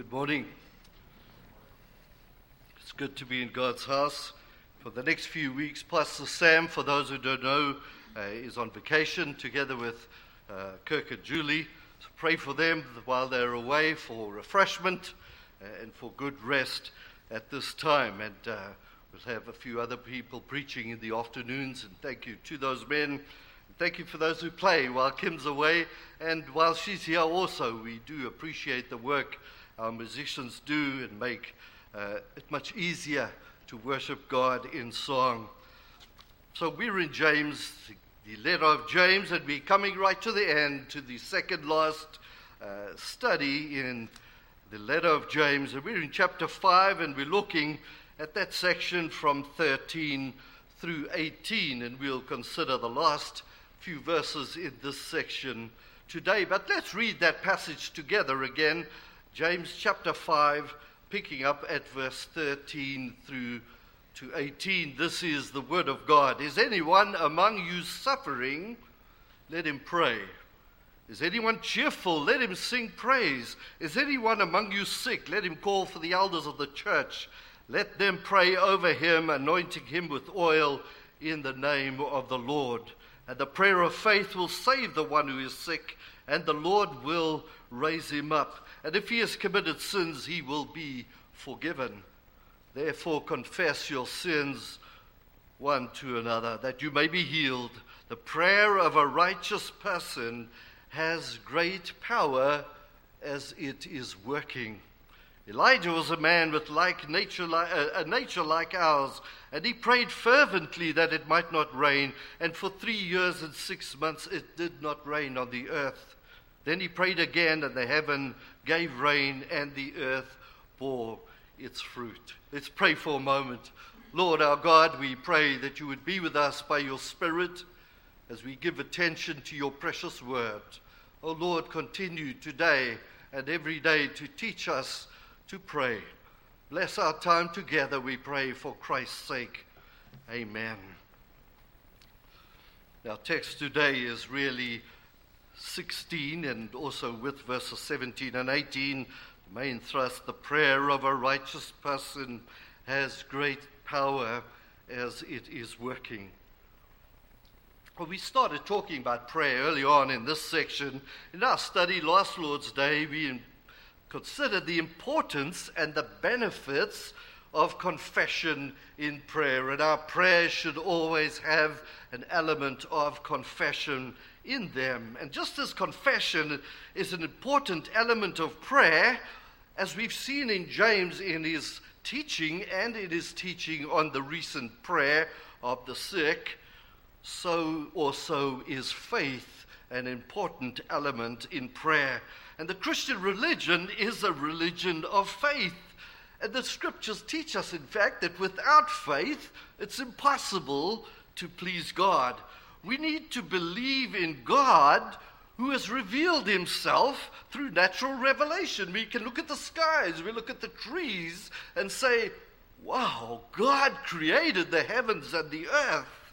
Good morning. It's good to be in God's house. For the next few weeks, Pastor Sam, for those who don't know, uh, is on vacation together with uh, Kirk and Julie. So pray for them while they're away for refreshment uh, and for good rest at this time. And uh, we'll have a few other people preaching in the afternoons. And thank you to those men. Thank you for those who play while Kim's away. And while she's here also, we do appreciate the work our musicians do and make uh, it much easier to worship God in song. So we're in James, the letter of James, and we're coming right to the end, to the second last uh, study in the letter of James. And we're in chapter 5, and we're looking at that section from 13 through 18, and we'll consider the last few verses in this section today. But let's read that passage together again. James chapter 5, picking up at verse 13 through to 18. This is the word of God. Is anyone among you suffering? Let him pray. Is anyone cheerful? Let him sing praise. Is anyone among you sick? Let him call for the elders of the church. Let them pray over him, anointing him with oil in the name of the Lord. And the prayer of faith will save the one who is sick, and the Lord will raise him up. And if he has committed sins, he will be forgiven. Therefore, confess your sins one to another, that you may be healed. The prayer of a righteous person has great power as it is working. Elijah was a man with like nature, uh, a nature like ours, and he prayed fervently that it might not rain. And for three years and six months it did not rain on the earth. Then he prayed again, and the heaven gave rain, and the earth bore its fruit. Let's pray for a moment. Lord our God, we pray that you would be with us by your Spirit as we give attention to your precious word. Oh Lord, continue today and every day to teach us to pray. Bless our time together, we pray, for Christ's sake. Amen. Our text today is really 16 and also with verses 17 and 18. The main thrust the prayer of a righteous person has great power as it is working. Well, we started talking about prayer early on in this section. In our study last Lord's Day, we considered the importance and the benefits of confession in prayer. And our prayers should always have an element of confession in them. And just as confession is an important element of prayer, as we've seen in James in his teaching and in his teaching on the recent prayer of the sick, so also is faith an important element in prayer. And the Christian religion is a religion of faith. And the scriptures teach us, in fact, that without faith, it's impossible to please God. We need to believe in God who has revealed himself through natural revelation. We can look at the skies, we look at the trees, and say, Wow, God created the heavens and the earth.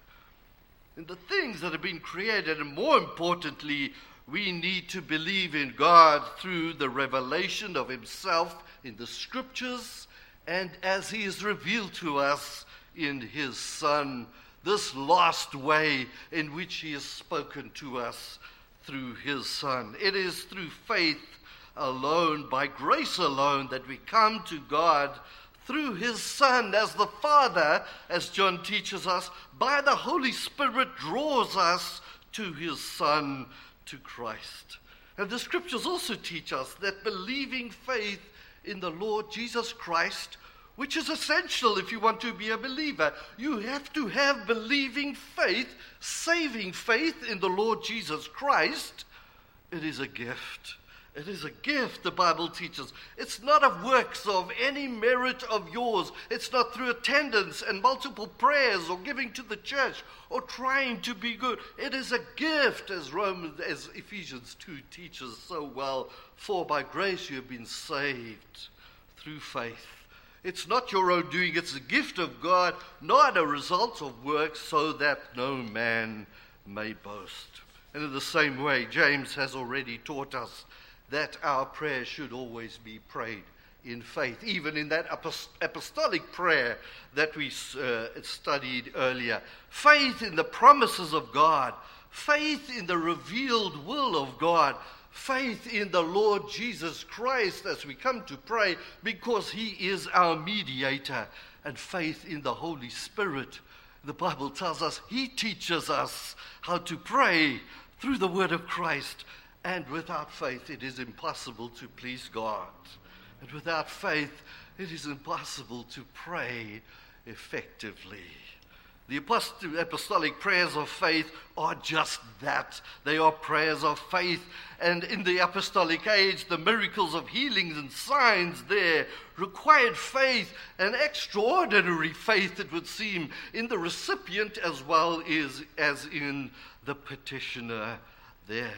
And the things that have been created, and more importantly, we need to believe in God through the revelation of Himself in the Scriptures and as He is revealed to us in His Son, this last way in which He has spoken to us through His Son. It is through faith alone, by grace alone, that we come to God through his Son, as the Father, as John teaches us, by the Holy Spirit draws us to his Son to Christ. And the scriptures also teach us that believing faith in the Lord Jesus Christ, which is essential if you want to be a believer, you have to have believing faith, saving faith in the Lord Jesus Christ. It is a gift. It is a gift, the Bible teaches. It's not of works of any merit of yours. It's not through attendance and multiple prayers or giving to the church or trying to be good. It is a gift, as Romans, as Ephesians 2 teaches so well. For by grace you have been saved through faith. It's not your own doing, it's a gift of God, not a result of works, so that no man may boast. And in the same way, James has already taught us that our prayer should always be prayed in faith, even in that apostolic prayer that we uh, studied earlier. Faith in the promises of God, faith in the revealed will of God, faith in the Lord Jesus Christ as we come to pray because he is our mediator, and faith in the Holy Spirit. The Bible tells us he teaches us how to pray through the word of Christ. And without faith, it is impossible to please God. And without faith, it is impossible to pray effectively. The apostolic prayers of faith are just that. They are prayers of faith. And in the apostolic age, the miracles of healings and signs there required faith, an extraordinary faith, it would seem, in the recipient as well as, as in the petitioner there.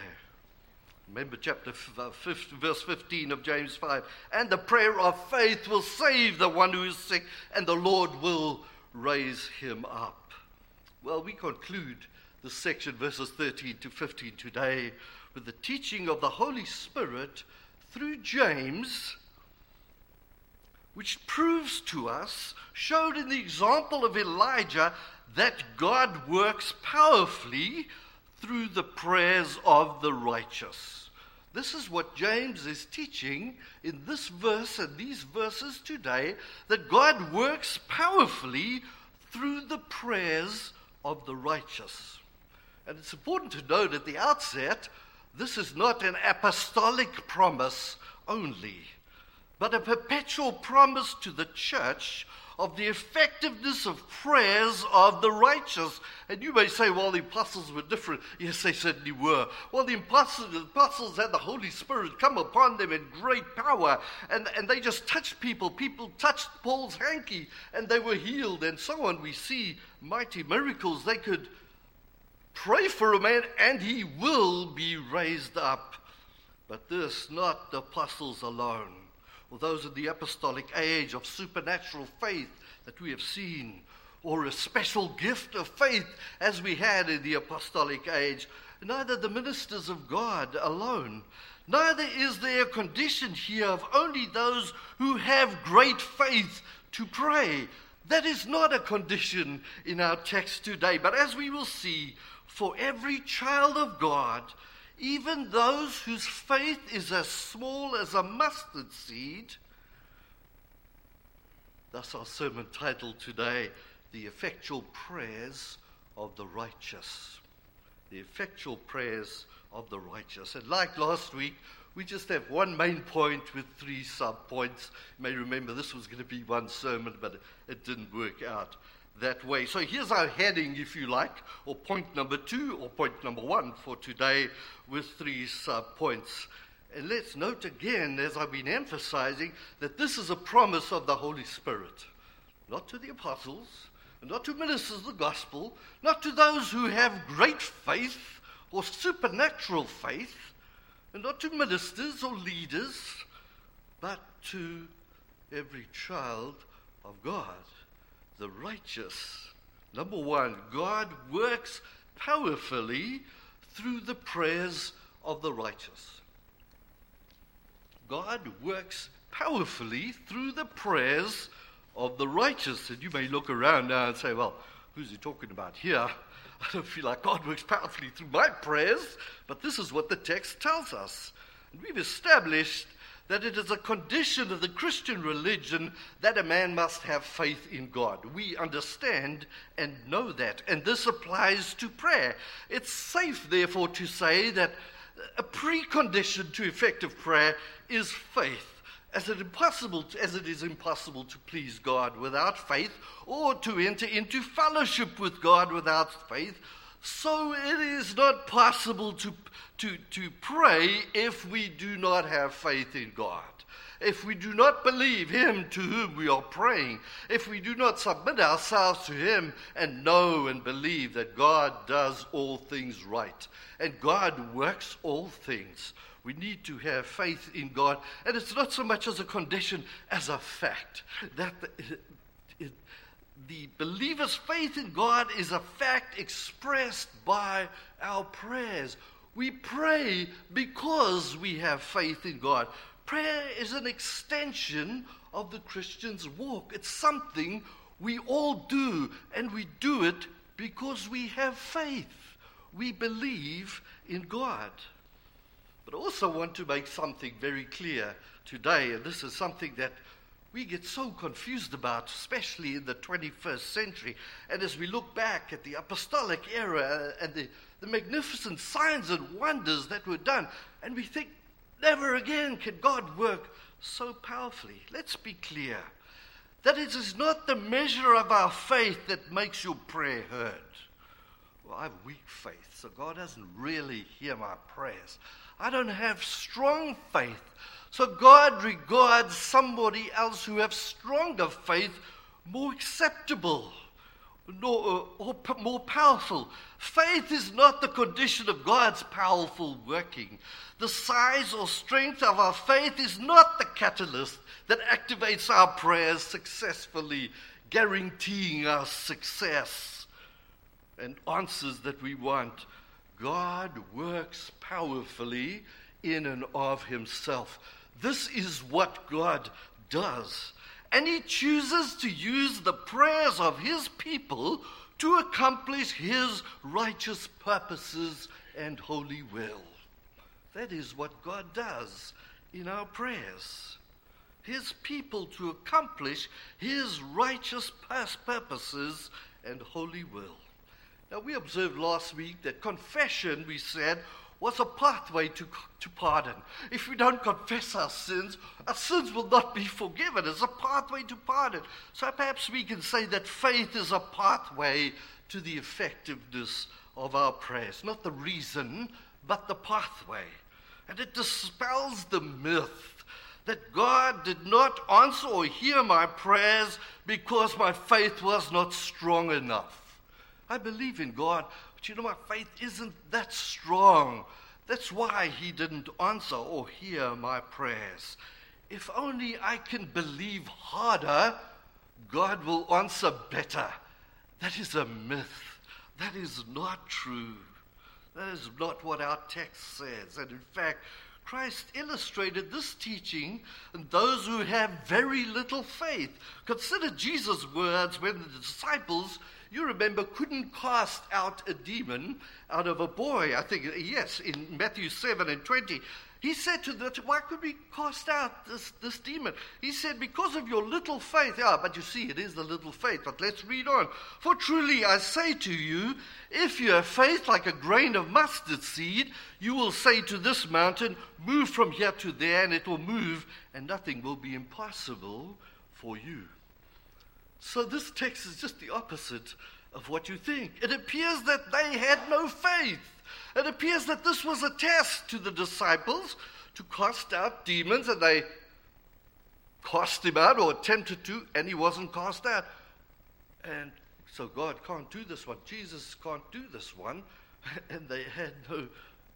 Remember chapter 50, uh, verse 15 of James 5. And the prayer of faith will save the one who is sick, and the Lord will raise him up. Well, we conclude this section, verses 13 to 15 today, with the teaching of the Holy Spirit through James, which proves to us, showed in the example of Elijah, that God works powerfully through the prayers of the righteous. This is what James is teaching in this verse and these verses today that God works powerfully through the prayers of the righteous. And it's important to note at the outset this is not an apostolic promise only, but a perpetual promise to the church of the effectiveness of prayers of the righteous. And you may say, well, the apostles were different. Yes, they certainly were. Well, the apostles, the apostles had the Holy Spirit come upon them in great power, and, and they just touched people. People touched Paul's hanky, and they were healed, and so on. We see mighty miracles. They could pray for a man, and he will be raised up. But this, not the apostles alone or those in the apostolic age of supernatural faith that we have seen, or a special gift of faith as we had in the apostolic age. Neither the ministers of God alone. Neither is there a condition here of only those who have great faith to pray. That is not a condition in our text today. But as we will see, for every child of God, even those whose faith is as small as a mustard seed. Thus, our sermon title today, The Effectual Prayers of the Righteous. The Effectual Prayers of the Righteous. And like last week, we just have one main point with three sub points. You may remember this was going to be one sermon, but it didn't work out that way. So here's our heading, if you like, or point number two, or point number one for today, with three sub points. And let's note again, as I've been emphasizing, that this is a promise of the Holy Spirit, not to the apostles, not to ministers of the gospel, not to those who have great faith or supernatural faith, and not to ministers or leaders, but to every child of God the righteous. Number one, God works powerfully through the prayers of the righteous. God works powerfully through the prayers of the righteous. And you may look around now and say, well, who's he talking about here? I don't feel like God works powerfully through my prayers, but this is what the text tells us. And we've established that it is a condition of the Christian religion that a man must have faith in God. We understand and know that, and this applies to prayer. It's safe, therefore, to say that a precondition to effective prayer is faith. As it, impossible as it is impossible to please God without faith, or to enter into fellowship with God without faith, so it is not possible to, to, to pray if we do not have faith in God. If we do not believe Him to whom we are praying, if we do not submit ourselves to Him and know and believe that God does all things right and God works all things, we need to have faith in God. And it's not so much as a condition as a fact that the believer's faith in God is a fact expressed by our prayers. We pray because we have faith in God. Prayer is an extension of the Christian's walk. It's something we all do, and we do it because we have faith. We believe in God. But I also want to make something very clear today, and this is something that we get so confused about, especially in the 21st century. And as we look back at the apostolic era and the, the magnificent signs and wonders that were done, and we think, never again can God work so powerfully. Let's be clear that it is not the measure of our faith that makes your prayer heard. Well, I have weak faith, so God doesn't really hear my prayers. I don't have strong faith, so God regards somebody else who have stronger faith more acceptable uh, or, or more powerful. Faith is not the condition of God's powerful working. The size or strength of our faith is not the catalyst that activates our prayers successfully, guaranteeing our success and answers that we want. God works powerfully in and of himself. This is what God does. And he chooses to use the prayers of his people to accomplish his righteous purposes and holy will. That is what God does in our prayers. His people to accomplish his righteous purposes and holy will. Now, we observed last week that confession, we said, was a pathway to, to pardon. If we don't confess our sins, our sins will not be forgiven. It's a pathway to pardon. So perhaps we can say that faith is a pathway to the effectiveness of our prayers. Not the reason, but the pathway. And it dispels the myth that God did not answer or hear my prayers because my faith was not strong enough. I believe in God, but you know, my faith isn't that strong. That's why he didn't answer or hear my prayers. If only I can believe harder, God will answer better. That is a myth. That is not true. That is not what our text says. And in fact, Christ illustrated this teaching and those who have very little faith. Consider Jesus' words when the disciples you remember, couldn't cast out a demon out of a boy. I think, yes, in Matthew 7 and 20. He said to them, Why could we cast out this, this demon? He said, Because of your little faith. Yeah, but you see, it is the little faith. But let's read on. For truly I say to you, if you have faith like a grain of mustard seed, you will say to this mountain, Move from here to there, and it will move, and nothing will be impossible for you. So this text is just the opposite of what you think. It appears that they had no faith. It appears that this was a test to the disciples to cast out demons, and they cast him out or attempted to, and he wasn't cast out. And so God can't do this one. Jesus can't do this one. And they had no,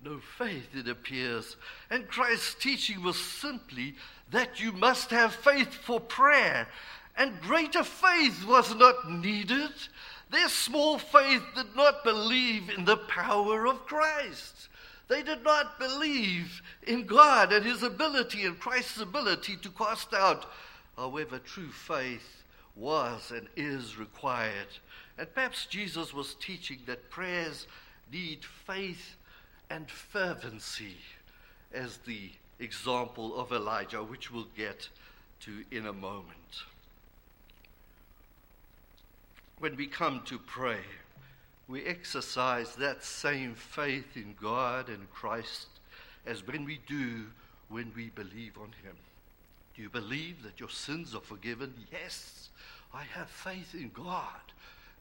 no faith, it appears. And Christ's teaching was simply that you must have faith for prayer and greater faith was not needed. Their small faith did not believe in the power of Christ. They did not believe in God and His ability and Christ's ability to cast out. However, true faith was and is required. And perhaps Jesus was teaching that prayers need faith and fervency as the example of Elijah, which we'll get to in a moment when we come to pray, we exercise that same faith in God and Christ as when we do when we believe on Him. Do you believe that your sins are forgiven? Yes, I have faith in God.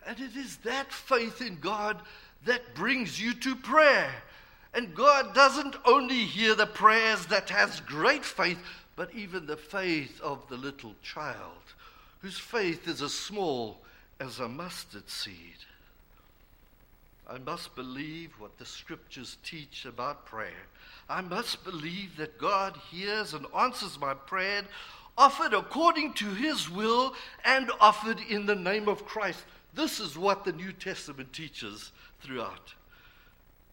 And it is that faith in God that brings you to prayer. And God doesn't only hear the prayers that has great faith, but even the faith of the little child, whose faith is as small as a mustard seed. I must believe what the scriptures teach about prayer. I must believe that God hears and answers my prayer, offered according to his will and offered in the name of Christ. This is what the New Testament teaches throughout.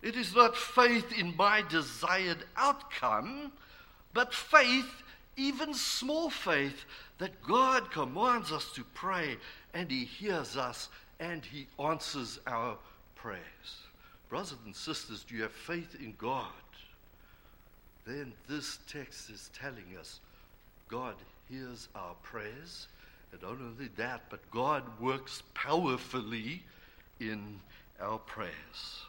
It is not faith in my desired outcome, but faith even small faith, that God commands us to pray and He hears us and He answers our prayers. Brothers and sisters, do you have faith in God? Then this text is telling us God hears our prayers. And not only that, but God works powerfully in our prayers.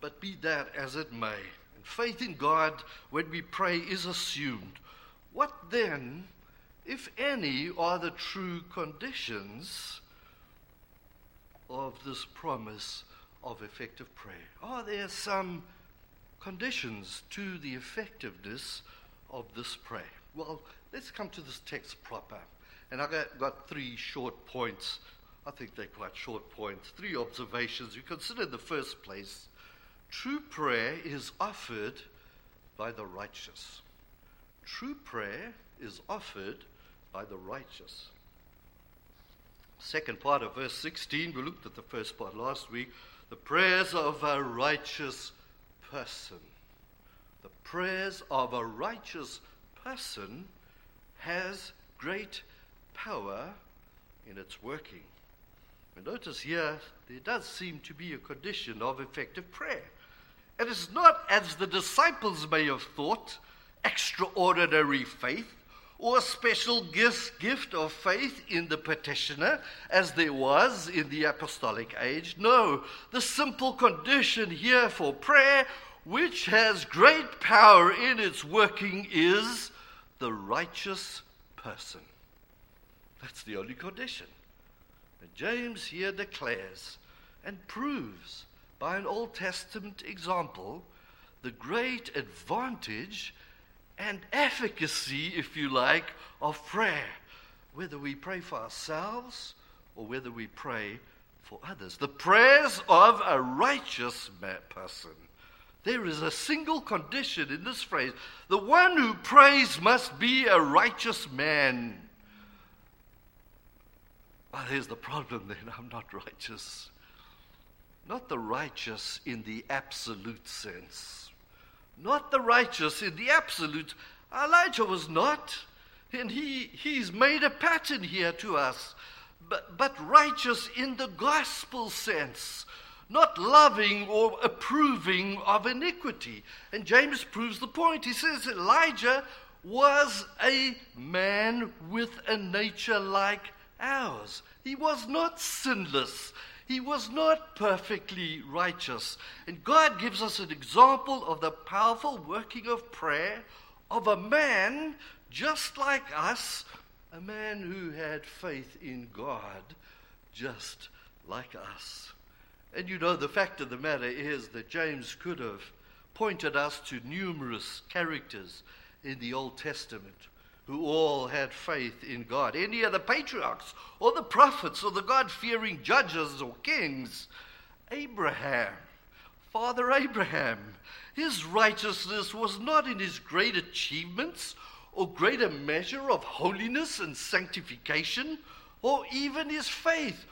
But be that as it may, faith in God when we pray is assumed. What then, if any, are the true conditions of this promise of effective prayer? Are there some conditions to the effectiveness of this prayer? Well, let's come to this text proper. And I've got, three short points. I think they're quite short points. Three observations. We consider in the first place true prayer is offered by the righteous. True prayer is offered by the righteous. Second part of verse 16, we looked at the first part last week. The prayers of a righteous person. The prayers of a righteous person has great power in its working. And notice here, there does seem to be a condition of effective prayer. It is not, as the disciples may have thought, extraordinary faith or special gift, gift of faith in the petitioner, as there was in the apostolic age. No, the simple condition here for prayer, which has great power in its working, is the righteous person. That's the only condition. And James here declares and proves by an Old Testament example the great advantage and efficacy, if you like, of prayer, whether we pray for ourselves or whether we pray for others. The prayers of a righteous person. There is a single condition in this phrase. The one who prays must be a righteous man. Well, here's the problem then I'm not righteous. Not the righteous in the absolute sense. Not the righteous in the absolute. Elijah was not. And he, he's made a pattern here to us. But, but righteous in the gospel sense. Not loving or approving of iniquity. And James proves the point. He says Elijah was a man with a nature like ours. He was not sinless. He was not perfectly righteous. And God gives us an example of the powerful working of prayer of a man just like us, a man who had faith in God just like us. And you know, the fact of the matter is that James could have pointed us to numerous characters in the Old Testament who all had faith in God. Any of the patriarchs or the prophets or the God fearing judges or kings. Abraham, Father Abraham, his righteousness was not in his great achievements or greater measure of holiness and sanctification or even his faith,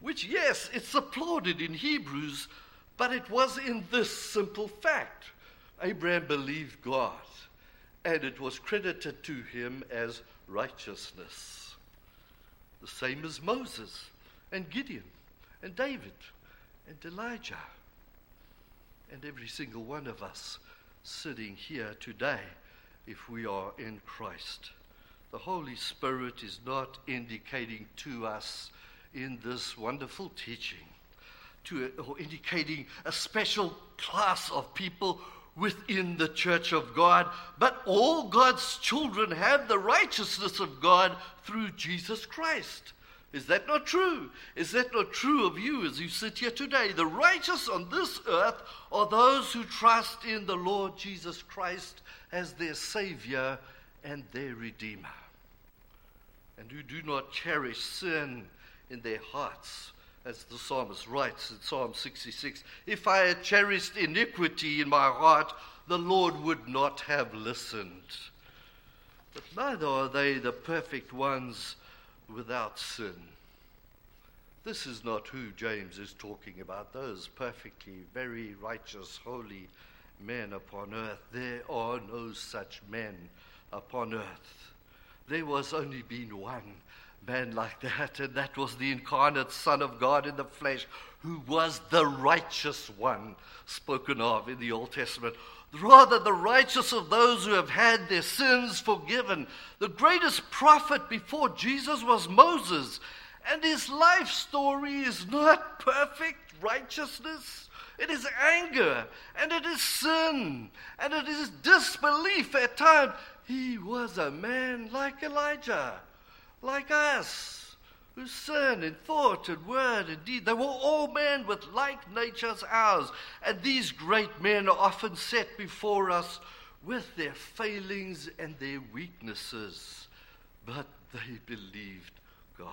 which, yes, it's applauded in Hebrews, but it was in this simple fact Abraham believed God and it was credited to him as righteousness. The same as Moses and Gideon and David and Elijah and every single one of us sitting here today if we are in Christ. The Holy Spirit is not indicating to us in this wonderful teaching to, or indicating a special class of people within the church of God, but all God's children have the righteousness of God through Jesus Christ. Is that not true? Is that not true of you as you sit here today? The righteous on this earth are those who trust in the Lord Jesus Christ as their Savior and their Redeemer, and who do not cherish sin in their hearts as the psalmist writes in Psalm 66 If I had cherished iniquity in my heart, the Lord would not have listened. But neither are they the perfect ones without sin. This is not who James is talking about, those perfectly, very righteous, holy men upon earth. There are no such men. upon earth. There was only been one man like that, and that was the incarnate Son of God in the flesh, who was the righteous one spoken of in the Old Testament. Rather, the righteous of those who have had their sins forgiven. The greatest prophet before Jesus was Moses, and his life story is not perfect righteousness. It is anger, and it is sin, and it is disbelief at times. He was a man like Elijah, like us, who sin in thought and word and deed. They were all men with like natures ours, and these great men are often set before us with their failings and their weaknesses, but they believed God.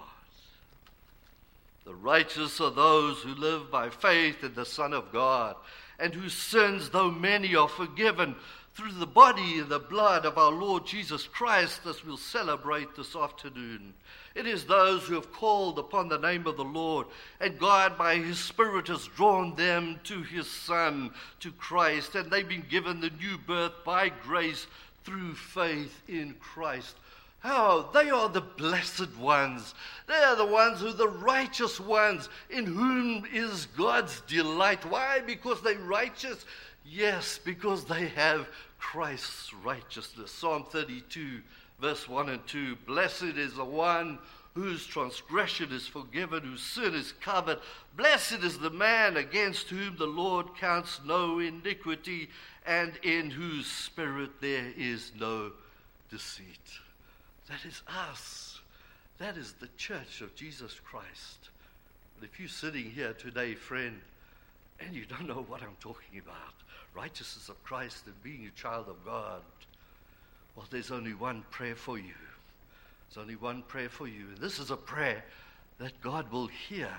The righteous are those who live by faith in the Son of God, and whose sins, though many, are forgiven through the body and the blood of our Lord Jesus Christ, as we'll celebrate this afternoon. It is those who have called upon the name of the Lord, and God, by His Spirit, has drawn them to His Son, to Christ, and they've been given the new birth by grace through faith in Christ how they are the blessed ones. They are the ones who are the righteous ones, in whom is God's delight. Why? Because they're righteous? Yes, because they have Christ's righteousness. Psalm 32, verse 1 and 2. Blessed is the one whose transgression is forgiven, whose sin is covered. Blessed is the man against whom the Lord counts no iniquity, and in whose spirit there is no deceit. That is us. That is the church of Jesus Christ. And if you're sitting here today, friend, and you don't know what I'm talking about, righteousness of Christ and being a child of God, well, there's only one prayer for you. There's only one prayer for you. And this is a prayer that God will hear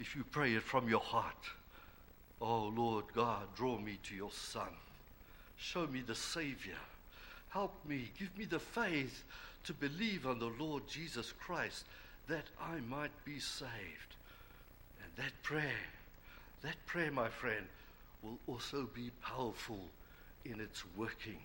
if you pray it from your heart. Oh, Lord God, draw me to your Son. Show me the Savior. Help me. Give me the faith to believe on the Lord Jesus Christ that I might be saved. And that prayer, that prayer, my friend, will also be powerful in its working.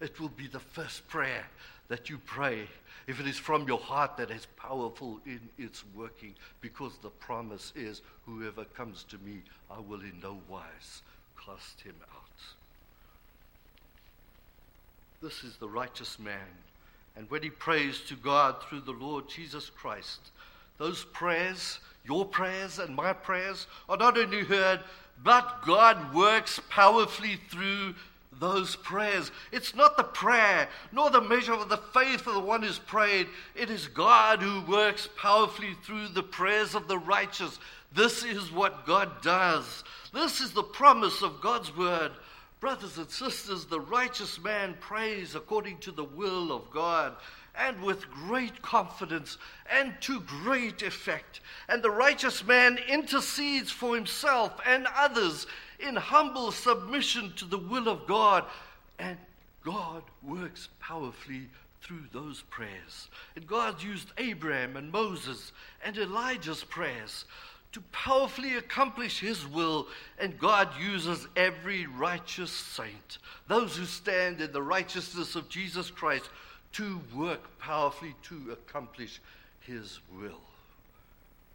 It will be the first prayer that you pray, if it is from your heart, that is powerful in its working, because the promise is, Whoever comes to me, I will in no wise cast him out. This is the righteous man and when he prays to God through the Lord Jesus Christ, those prayers, your prayers and my prayers, are not only heard, but God works powerfully through those prayers. It's not the prayer, nor the measure of the faith of the one who's prayed. It is God who works powerfully through the prayers of the righteous. This is what God does. This is the promise of God's word. Brothers and sisters, the righteous man prays according to the will of God and with great confidence and to great effect. And the righteous man intercedes for himself and others in humble submission to the will of God. And God works powerfully through those prayers. And God used Abraham and Moses and Elijah's prayers to powerfully accomplish his will, and God uses every righteous saint, those who stand in the righteousness of Jesus Christ, to work powerfully to accomplish his will.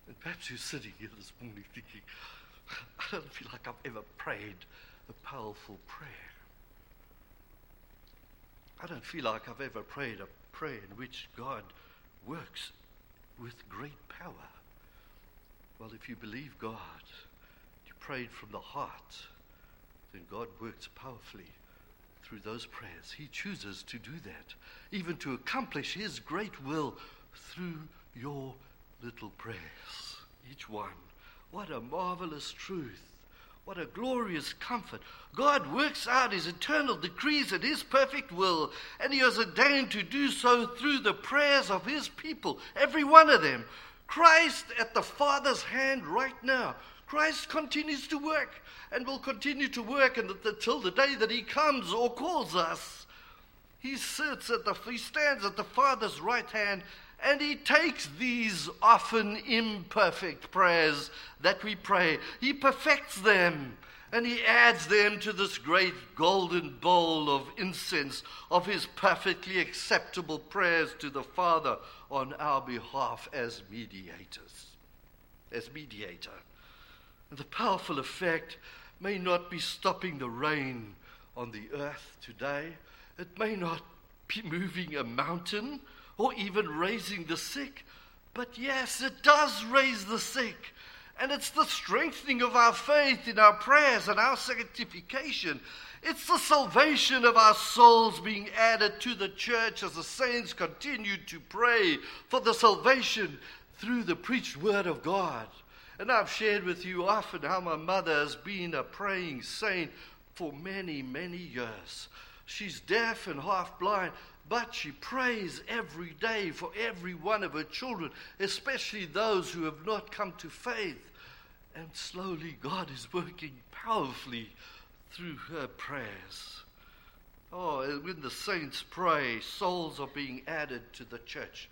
And perhaps you're sitting here this morning thinking, I don't feel like I've ever prayed a powerful prayer. I don't feel like I've ever prayed a prayer in which God works with great power. Well, if you believe God, you prayed from the heart, then God works powerfully through those prayers. He chooses to do that, even to accomplish His great will through your little prayers. Each one. What a marvelous truth. What a glorious comfort. God works out His eternal decrees and His perfect will, and He has ordained to do so through the prayers of His people, every one of them, Christ at the Father's hand right now. Christ continues to work and will continue to work until the day that He comes or calls us. He sits at the, He stands at the Father's right hand and he takes these often imperfect prayers that we pray, he perfects them And he adds them to this great golden bowl of incense of his perfectly acceptable prayers to the Father on our behalf as mediators. As mediator. And the powerful effect may not be stopping the rain on the earth today. It may not be moving a mountain or even raising the sick. But yes, it does raise the sick. And it's the strengthening of our faith in our prayers and our sanctification. It's the salvation of our souls being added to the church as the saints continue to pray for the salvation through the preached word of God. And I've shared with you often how my mother has been a praying saint for many, many years. She's deaf and half blind, but she prays every day for every one of her children, especially those who have not come to faith. And slowly, God is working powerfully through her prayers. Oh, when the saints pray, souls are being added to the church.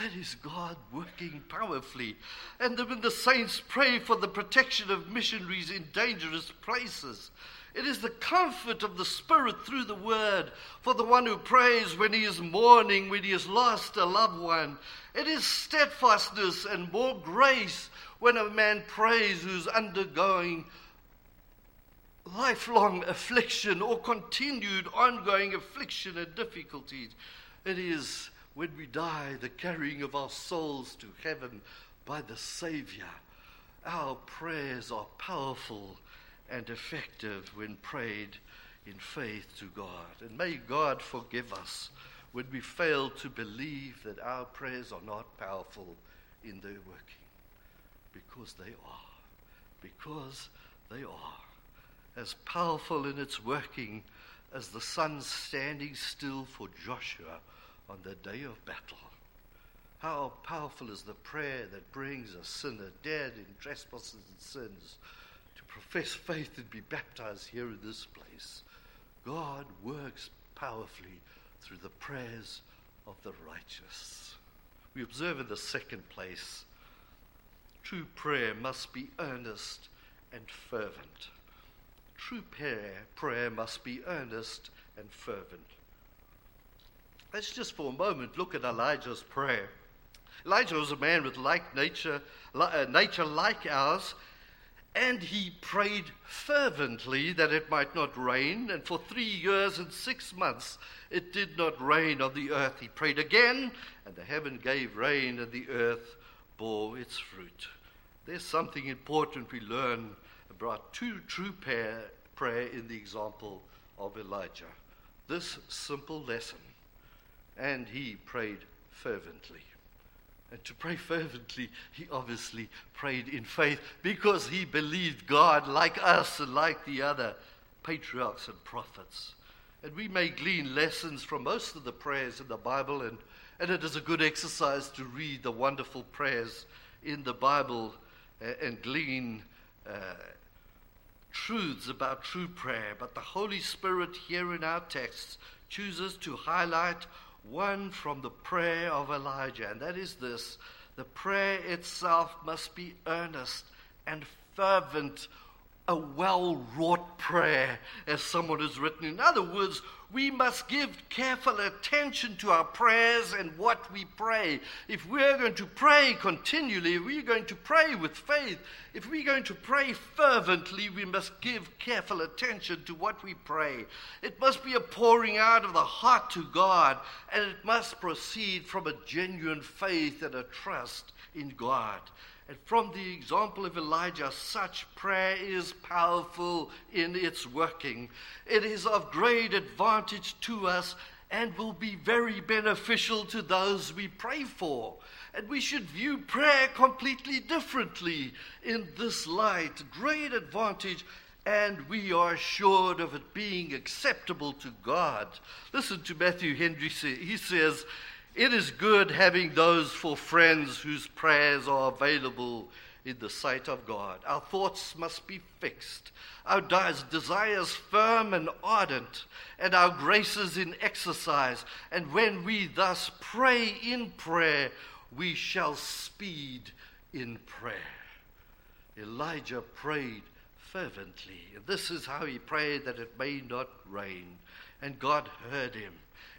That is God working powerfully. And when the saints pray for the protection of missionaries in dangerous places, it is the comfort of the Spirit through the Word for the one who prays when he is mourning, when he has lost a loved one. It is steadfastness and more grace when a man prays who's undergoing lifelong affliction or continued ongoing affliction and difficulties. It is when we die the carrying of our souls to heaven by the Savior. Our prayers are powerful and effective when prayed in faith to God. And may God forgive us when we fail to believe that our prayers are not powerful in their working. Because they are. Because they are. As powerful in its working as the sun standing still for Joshua on the day of battle. How powerful is the prayer that brings a sinner dead in trespasses and sins to profess faith and be baptized here in this place. God works powerfully through the prayers of the righteous. We observe in the second place true prayer must be earnest and fervent. True prayer, prayer must be earnest and fervent. Let's just for a moment look at Elijah's prayer. Elijah was a man with like nature, uh, nature like ours, and he prayed fervently that it might not rain, and for three years and six months it did not rain on the earth. He prayed again, and the heaven gave rain, and the earth bore its fruit. There's something important we learn about true, true prayer, prayer in the example of Elijah. This simple lesson. And he prayed fervently. And to pray fervently, he obviously prayed in faith because he believed God like us and like the other patriarchs and prophets. And we may glean lessons from most of the prayers in the Bible, and, and it is a good exercise to read the wonderful prayers in the Bible uh, and glean uh, truths about true prayer. But the Holy Spirit here in our texts chooses to highlight one from the prayer of Elijah, and that is this the prayer itself must be earnest and fervent, a well wrought prayer, as someone has written. In other words, we must give careful attention to our prayers and what we pray. If we're going to pray continually, we're going to pray with faith, if we're going to pray fervently, we must give careful attention to what we pray. It must be a pouring out of the heart to God, and it must proceed from a genuine faith and a trust in God. And from the example of Elijah, such prayer is powerful in its working. It is of great advantage to us and will be very beneficial to those we pray for. And we should view prayer completely differently in this light. Great advantage, and we are assured of it being acceptable to God. Listen to Matthew Henry. He says, it is good having those for friends whose prayers are available in the sight of God. Our thoughts must be fixed, our desires firm and ardent, and our graces in exercise. And when we thus pray in prayer, we shall speed in prayer. Elijah prayed fervently. This is how he prayed that it may not rain. And God heard him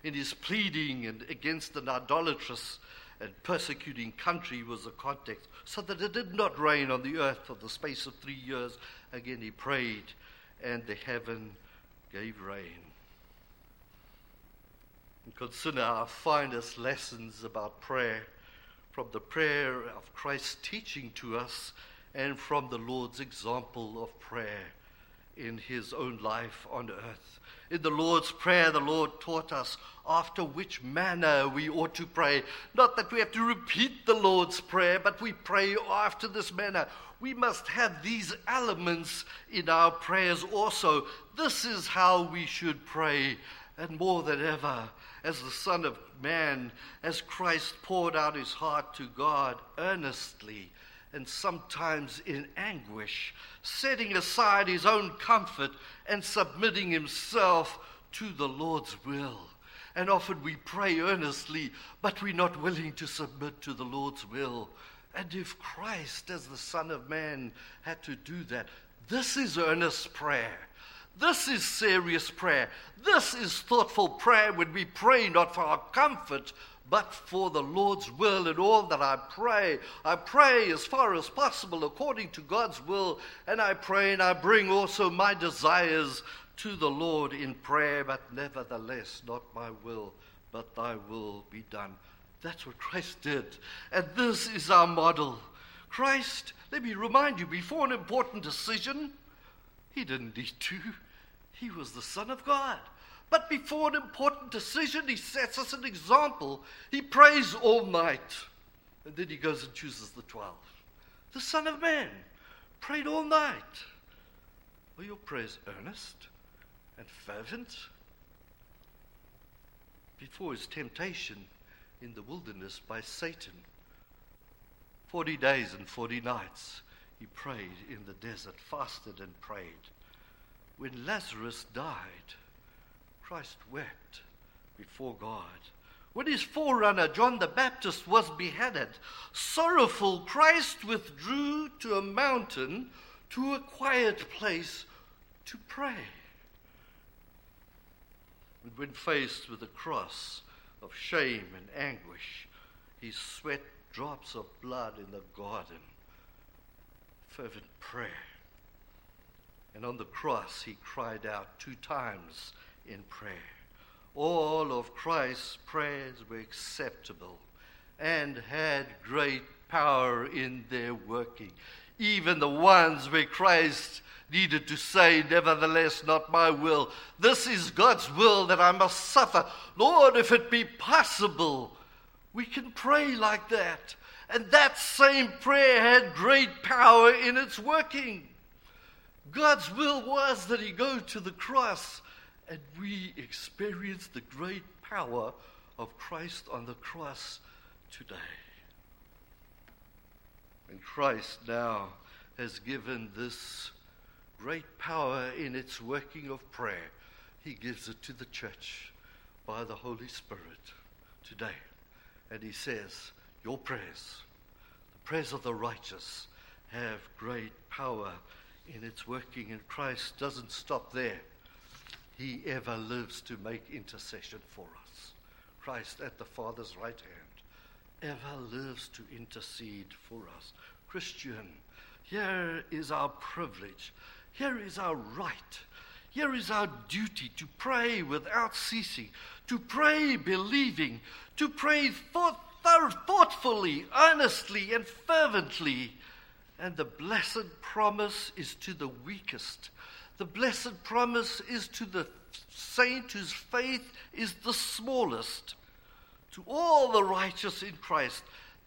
in his pleading and against an idolatrous and persecuting country was the context, so that it did not rain on the earth for the space of three years. Again, he prayed, and the heaven gave rain. And consider our finest lessons about prayer from the prayer of Christ's teaching to us and from the Lord's example of prayer in his own life on earth. In the Lord's Prayer, the Lord taught us after which manner we ought to pray. Not that we have to repeat the Lord's Prayer, but we pray after this manner. We must have these elements in our prayers also. This is how we should pray, and more than ever, as the Son of Man, as Christ poured out his heart to God earnestly and sometimes in anguish, setting aside his own comfort and submitting himself to the Lord's will. And often we pray earnestly, but we're not willing to submit to the Lord's will. And if Christ, as the Son of Man, had to do that, this is earnest prayer. This is serious prayer. This is thoughtful prayer when we pray not for our comfort, but for the Lord's will in all that I pray. I pray as far as possible according to God's will, and I pray and I bring also my desires to the Lord in prayer, but nevertheless, not my will, but thy will be done. That's what Christ did. And this is our model. Christ, let me remind you, before an important decision, he didn't need to. He was the Son of God. But before an important decision, he sets us an example. He prays all night. And then he goes and chooses the 12. The Son of Man prayed all night. Were your prayers earnest and fervent? Before his temptation in the wilderness by Satan, 40 days and 40 nights, he prayed in the desert, fasted and prayed. When Lazarus died, Christ wept before God. When his forerunner, John the Baptist, was beheaded, sorrowful, Christ withdrew to a mountain, to a quiet place to pray. And when faced with the cross of shame and anguish, he sweat drops of blood in the garden. Fervent prayer. And on the cross, he cried out two times in prayer. All of Christ's prayers were acceptable and had great power in their working. Even the ones where Christ needed to say, Nevertheless, not my will. This is God's will that I must suffer. Lord, if it be possible, we can pray like that. And that same prayer had great power in its working. God's will was that he go to the cross and we experience the great power of Christ on the cross today. And Christ now has given this great power in its working of prayer. He gives it to the church by the Holy Spirit today. And he says, Your prayers, the prayers of the righteous, have great power in its working. And Christ doesn't stop there. He ever lives to make intercession for us. Christ at the Father's right hand ever lives to intercede for us. Christian, here is our privilege. Here is our right. Here is our duty to pray without ceasing, to pray believing, to pray thought, thoughtfully, earnestly, and fervently. And the blessed promise is to the weakest the blessed promise is to the saint whose faith is the smallest, to all the righteous in Christ,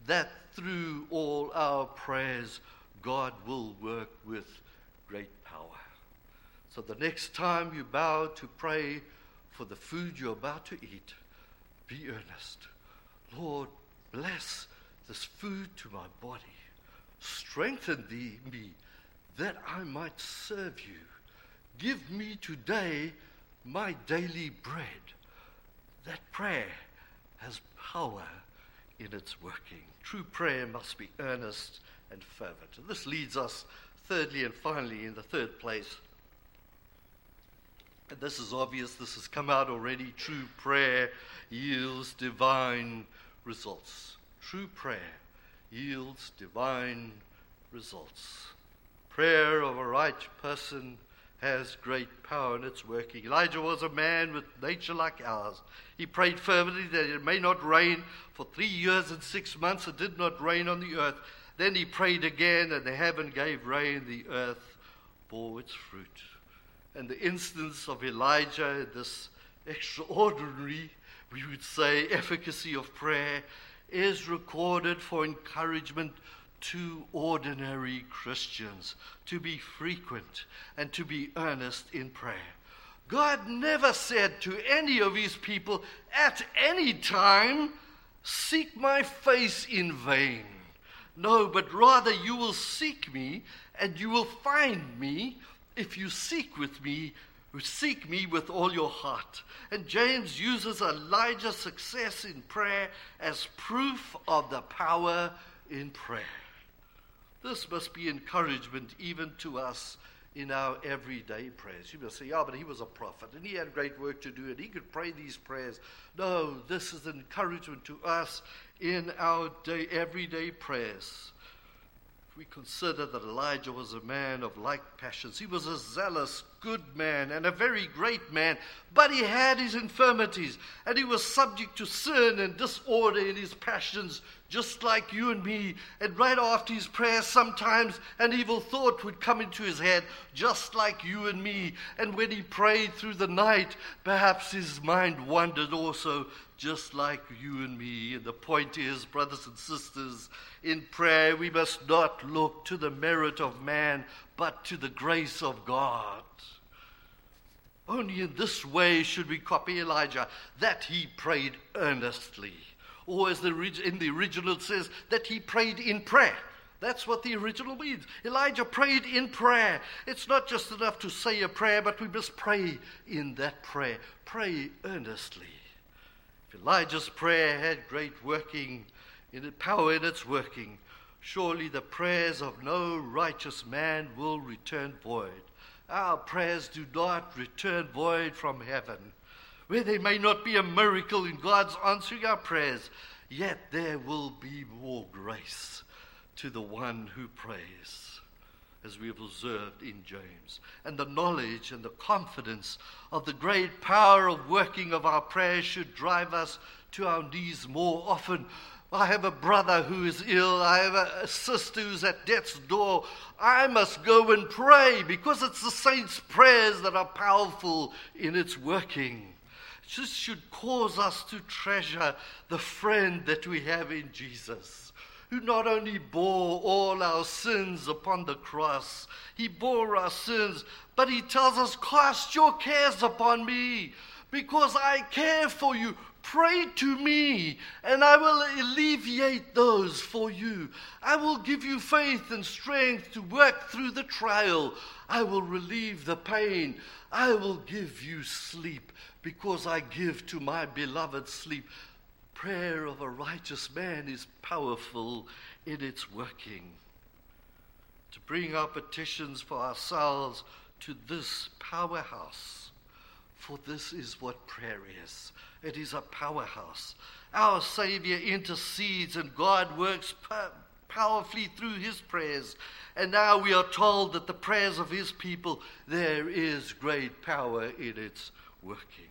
that through all our prayers God will work with great power. So the next time you bow to pray for the food you're about to eat, be earnest. Lord, bless this food to my body. Strengthen thee, me that I might serve you Give me today my daily bread. That prayer has power in its working. True prayer must be earnest and fervent. And this leads us, thirdly and finally, in the third place. And this is obvious, this has come out already. True prayer yields divine results. True prayer yields divine results. Prayer of a right person has great power in its working. Elijah was a man with nature like ours. He prayed fervently that it may not rain. For three years and six months it did not rain on the earth. Then he prayed again, and the heaven gave rain, the earth bore its fruit. And the instance of Elijah, this extraordinary, we would say, efficacy of prayer, is recorded for encouragement to ordinary Christians to be frequent and to be earnest in prayer. God never said to any of his people at any time, Seek my face in vain. No, but rather you will seek me and you will find me if you seek with me seek me with all your heart. And James uses Elijah's success in prayer as proof of the power in prayer. This must be encouragement even to us in our everyday prayers. You must say, yeah, but he was a prophet and he had great work to do and he could pray these prayers. No, this is encouragement to us in our day, everyday prayers If we consider that Elijah was a man of like passions. He was a zealous, good man and a very great man, but he had his infirmities and he was subject to sin and disorder in his passions, just like you and me. And right after his prayer, sometimes an evil thought would come into his head, just like you and me. And when he prayed through the night, perhaps his mind wandered also, just like you and me. And the point is, brothers and sisters, in prayer we must not look to the merit of man, but to the grace of God. Only in this way should we copy Elijah, that he prayed earnestly or as the, in the original says, that he prayed in prayer. That's what the original means. Elijah prayed in prayer. It's not just enough to say a prayer, but we must pray in that prayer. Pray earnestly. If Elijah's prayer had great working in the power in its working, surely the prayers of no righteous man will return void. Our prayers do not return void from heaven where there may not be a miracle in God's answering our prayers, yet there will be more grace to the one who prays, as we have observed in James. And the knowledge and the confidence of the great power of working of our prayers should drive us to our knees more often. I have a brother who is ill. I have a sister who's at death's door. I must go and pray because it's the saints' prayers that are powerful in its working. This should cause us to treasure the friend that we have in Jesus, who not only bore all our sins upon the cross, he bore our sins, but he tells us, Cast your cares upon me, because I care for you. Pray to me, and I will alleviate those for you. I will give you faith and strength to work through the trial. I will relieve the pain. I will give you sleep because I give to my beloved sleep. Prayer of a righteous man is powerful in its working. To bring our petitions for ourselves to this powerhouse, for this is what prayer is it is a powerhouse. Our Savior intercedes and God works powerfully through his prayers. And now we are told that the prayers of his people, there is great power in its working.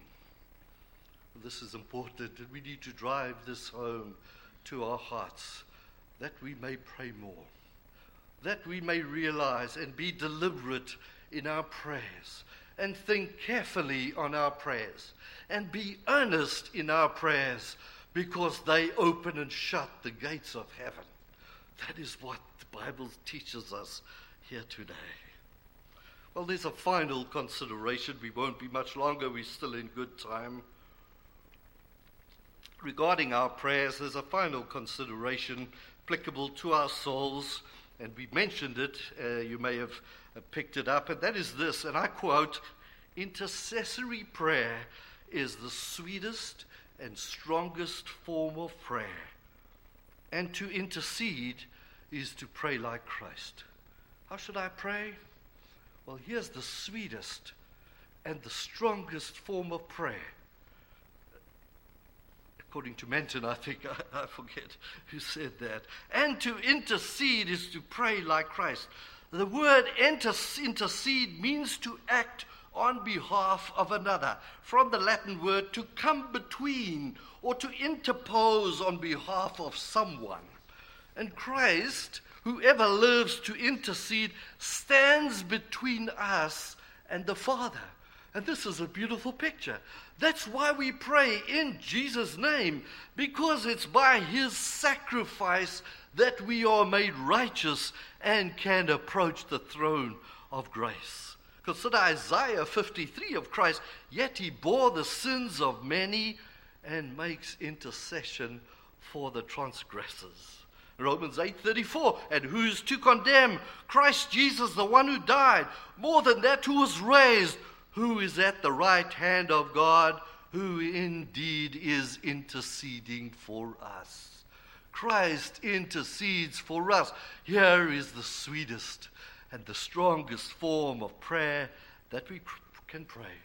This is important, and we need to drive this home to our hearts that we may pray more, that we may realize and be deliberate in our prayers, and think carefully on our prayers, and be earnest in our prayers because they open and shut the gates of heaven. That is what the Bible teaches us here today. Well, there's a final consideration. We won't be much longer, we're still in good time regarding our prayers, there's a final consideration applicable to our souls, and we mentioned it. Uh, you may have uh, picked it up, and that is this, and I quote Intercessory prayer is the sweetest and strongest form of prayer And to intercede is to pray like Christ. How should I pray? Well, here's the sweetest and the strongest form of prayer. According to Manton, I think, I, I forget who said that. And to intercede is to pray like Christ. The word intercede means to act on behalf of another, from the Latin word to come between or to interpose on behalf of someone. And Christ, whoever lives to intercede, stands between us and the Father. And this is a beautiful picture. That's why we pray in Jesus' name, because it's by his sacrifice that we are made righteous and can approach the throne of grace. Consider Isaiah 53 of Christ, yet he bore the sins of many and makes intercession for the transgressors. Romans 8:34 and who's to condemn Christ Jesus the one who died more than that who was raised who is at the right hand of God who indeed is interceding for us Christ intercedes for us here is the sweetest and the strongest form of prayer that we can pray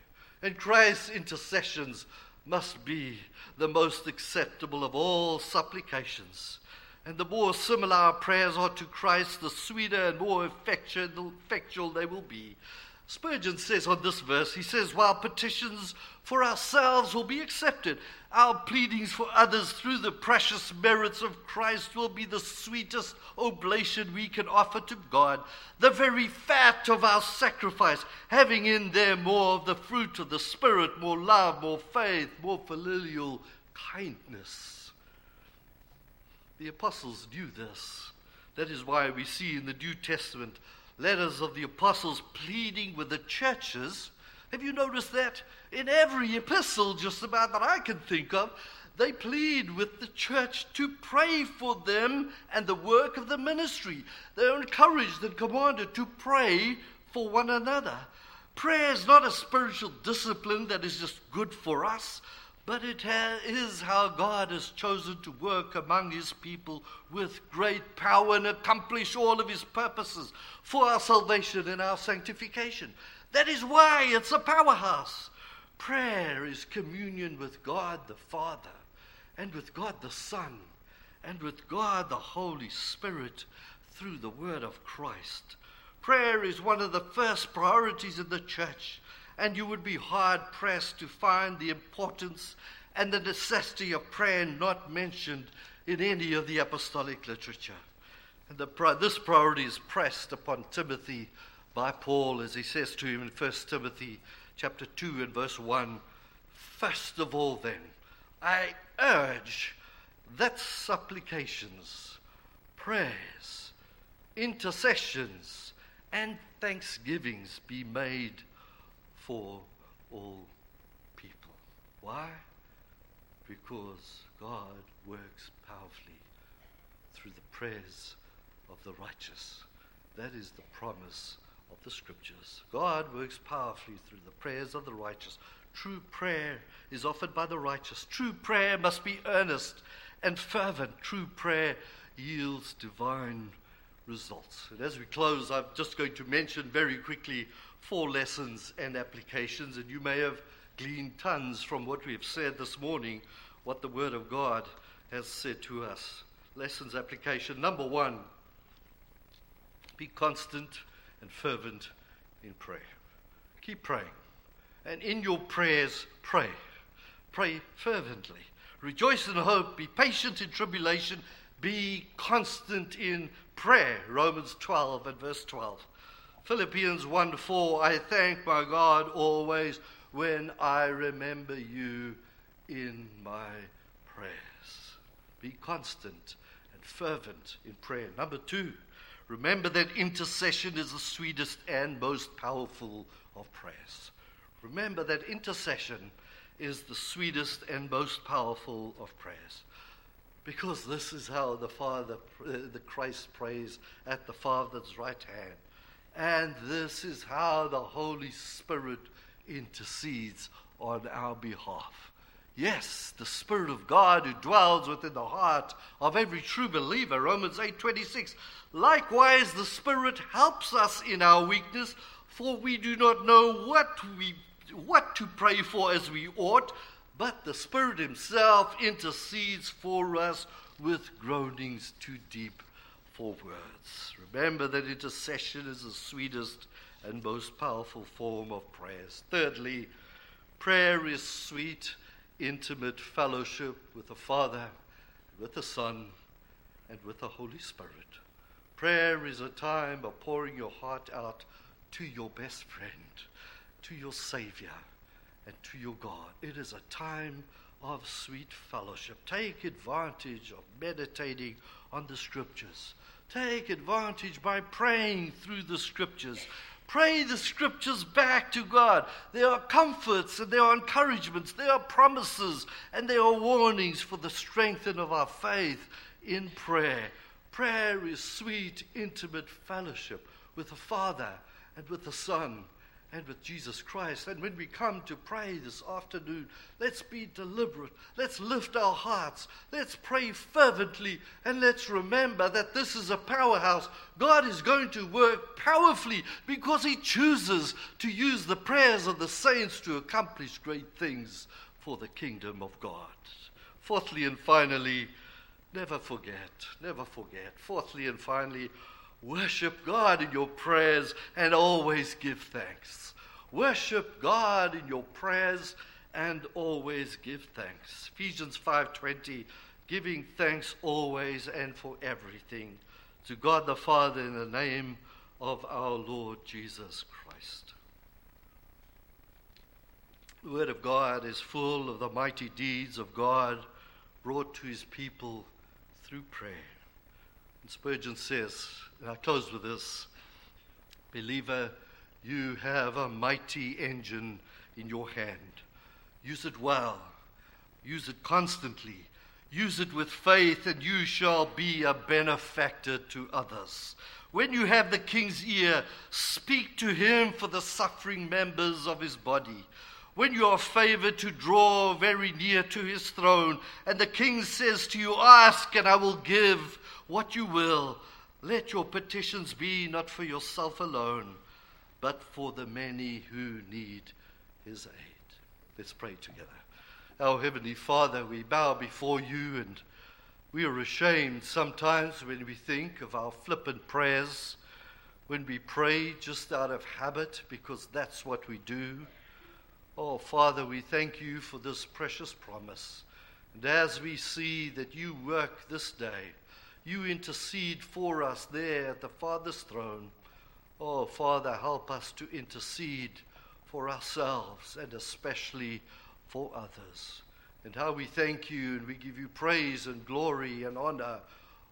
and Christ's intercessions must be the most acceptable of all supplications. And the more similar our prayers are to Christ, the sweeter and more effectual they will be. Spurgeon says on this verse, he says, while petitions for ourselves will be accepted, our pleadings for others through the precious merits of Christ will be the sweetest oblation we can offer to God, the very fat of our sacrifice, having in there more of the fruit of the Spirit, more love, more faith, more filial kindness. The apostles knew this. That is why we see in the New Testament letters of the apostles pleading with the churches. Have you noticed that? In every epistle, just about that I can think of, they plead with the church to pray for them and the work of the ministry. They're encouraged and commanded to pray for one another. Prayer is not a spiritual discipline that is just good for us, but it is how God has chosen to work among his people with great power and accomplish all of his purposes for our salvation and our sanctification. That is why it's a powerhouse. Prayer is communion with God the Father, and with God the Son, and with God the Holy Spirit through the Word of Christ. Prayer is one of the first priorities in the church, and you would be hard pressed to find the importance and the necessity of prayer not mentioned in any of the apostolic literature. And the, this priority is pressed upon Timothy by Paul as he says to him in 1 Timothy chapter 2 and verse 1. First of all, then, I urge that supplications, prayers, intercessions, and thanksgivings be made for all people. Why? Because God works powerfully through the prayers of the righteous. That is the promise of the scriptures. God works powerfully through the prayers of the righteous. True prayer is offered by the righteous. True prayer must be earnest and fervent. True prayer yields divine results. And as we close, I'm just going to mention very quickly four lessons and applications, and you may have gleaned tons from what we have said this morning, what the Word of God has said to us. Lessons application. Number one, be constant and fervent in prayer. Keep praying. And in your prayers, pray. Pray fervently. Rejoice in hope. Be patient in tribulation. Be constant in prayer. Romans 12 and verse 12. Philippians 1 4. I thank my God always when I remember you in my prayers. Be constant and fervent in prayer. Number two, Remember that intercession is the sweetest and most powerful of prayers. Remember that intercession is the sweetest and most powerful of prayers. Because this is how the Father, uh, the Christ prays at the Father's right hand. And this is how the Holy Spirit intercedes on our behalf. Yes, the Spirit of God who dwells within the heart of every true believer. Romans 8:26. Likewise, the Spirit helps us in our weakness, for we do not know what we what to pray for as we ought, but the Spirit Himself intercedes for us with groanings too deep for words. Remember that intercession is the sweetest and most powerful form of prayers. Thirdly, prayer is sweet, intimate fellowship with the Father, with the Son, and with the Holy Spirit. Prayer is a time of pouring your heart out to your best friend, to your Savior, and to your God. It is a time of sweet fellowship. Take advantage of meditating on the Scriptures. Take advantage by praying through the Scriptures. Pray the Scriptures back to God. There are comforts and there are encouragements, there are promises and there are warnings for the strengthening of our faith in prayer. Prayer is sweet, intimate fellowship with the Father and with the Son and with Jesus Christ. And when we come to pray this afternoon, let's be deliberate. Let's lift our hearts. Let's pray fervently. And let's remember that this is a powerhouse. God is going to work powerfully because He chooses to use the prayers of the saints to accomplish great things for the kingdom of God. Fourthly and finally, never forget, never forget. Fourthly and finally, Worship God in your prayers and always give thanks. Worship God in your prayers and always give thanks. Ephesians 5:20 giving thanks always and for everything to God the Father in the name of our Lord Jesus Christ. The word of God is full of the mighty deeds of God brought to his people through prayer. And Spurgeon says, and I close with this Believer, you have a mighty engine in your hand. Use it well, use it constantly, use it with faith, and you shall be a benefactor to others. When you have the king's ear, speak to him for the suffering members of his body. When you are favored to draw very near to his throne, and the king says to you, Ask, and I will give what you will. Let your petitions be not for yourself alone, but for the many who need his aid. Let's pray together. Our Heavenly Father, we bow before you and we are ashamed sometimes when we think of our flippant prayers, when we pray just out of habit because that's what we do. Oh, Father, we thank you for this precious promise. And as we see that you work this day, you intercede for us there at the Father's throne. Oh, Father, help us to intercede for ourselves and especially for others. And how we thank you and we give you praise and glory and honor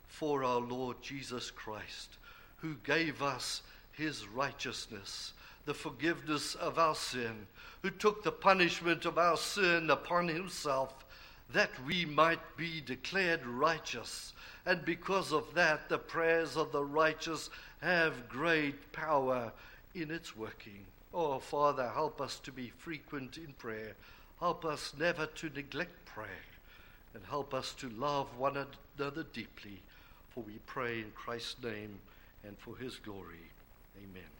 for our Lord Jesus Christ, who gave us his righteousness, the forgiveness of our sin, who took the punishment of our sin upon himself, that we might be declared righteous and because of that, the prayers of the righteous have great power in its working. Oh, Father, help us to be frequent in prayer. Help us never to neglect prayer. And help us to love one another deeply. For we pray in Christ's name and for his glory. Amen.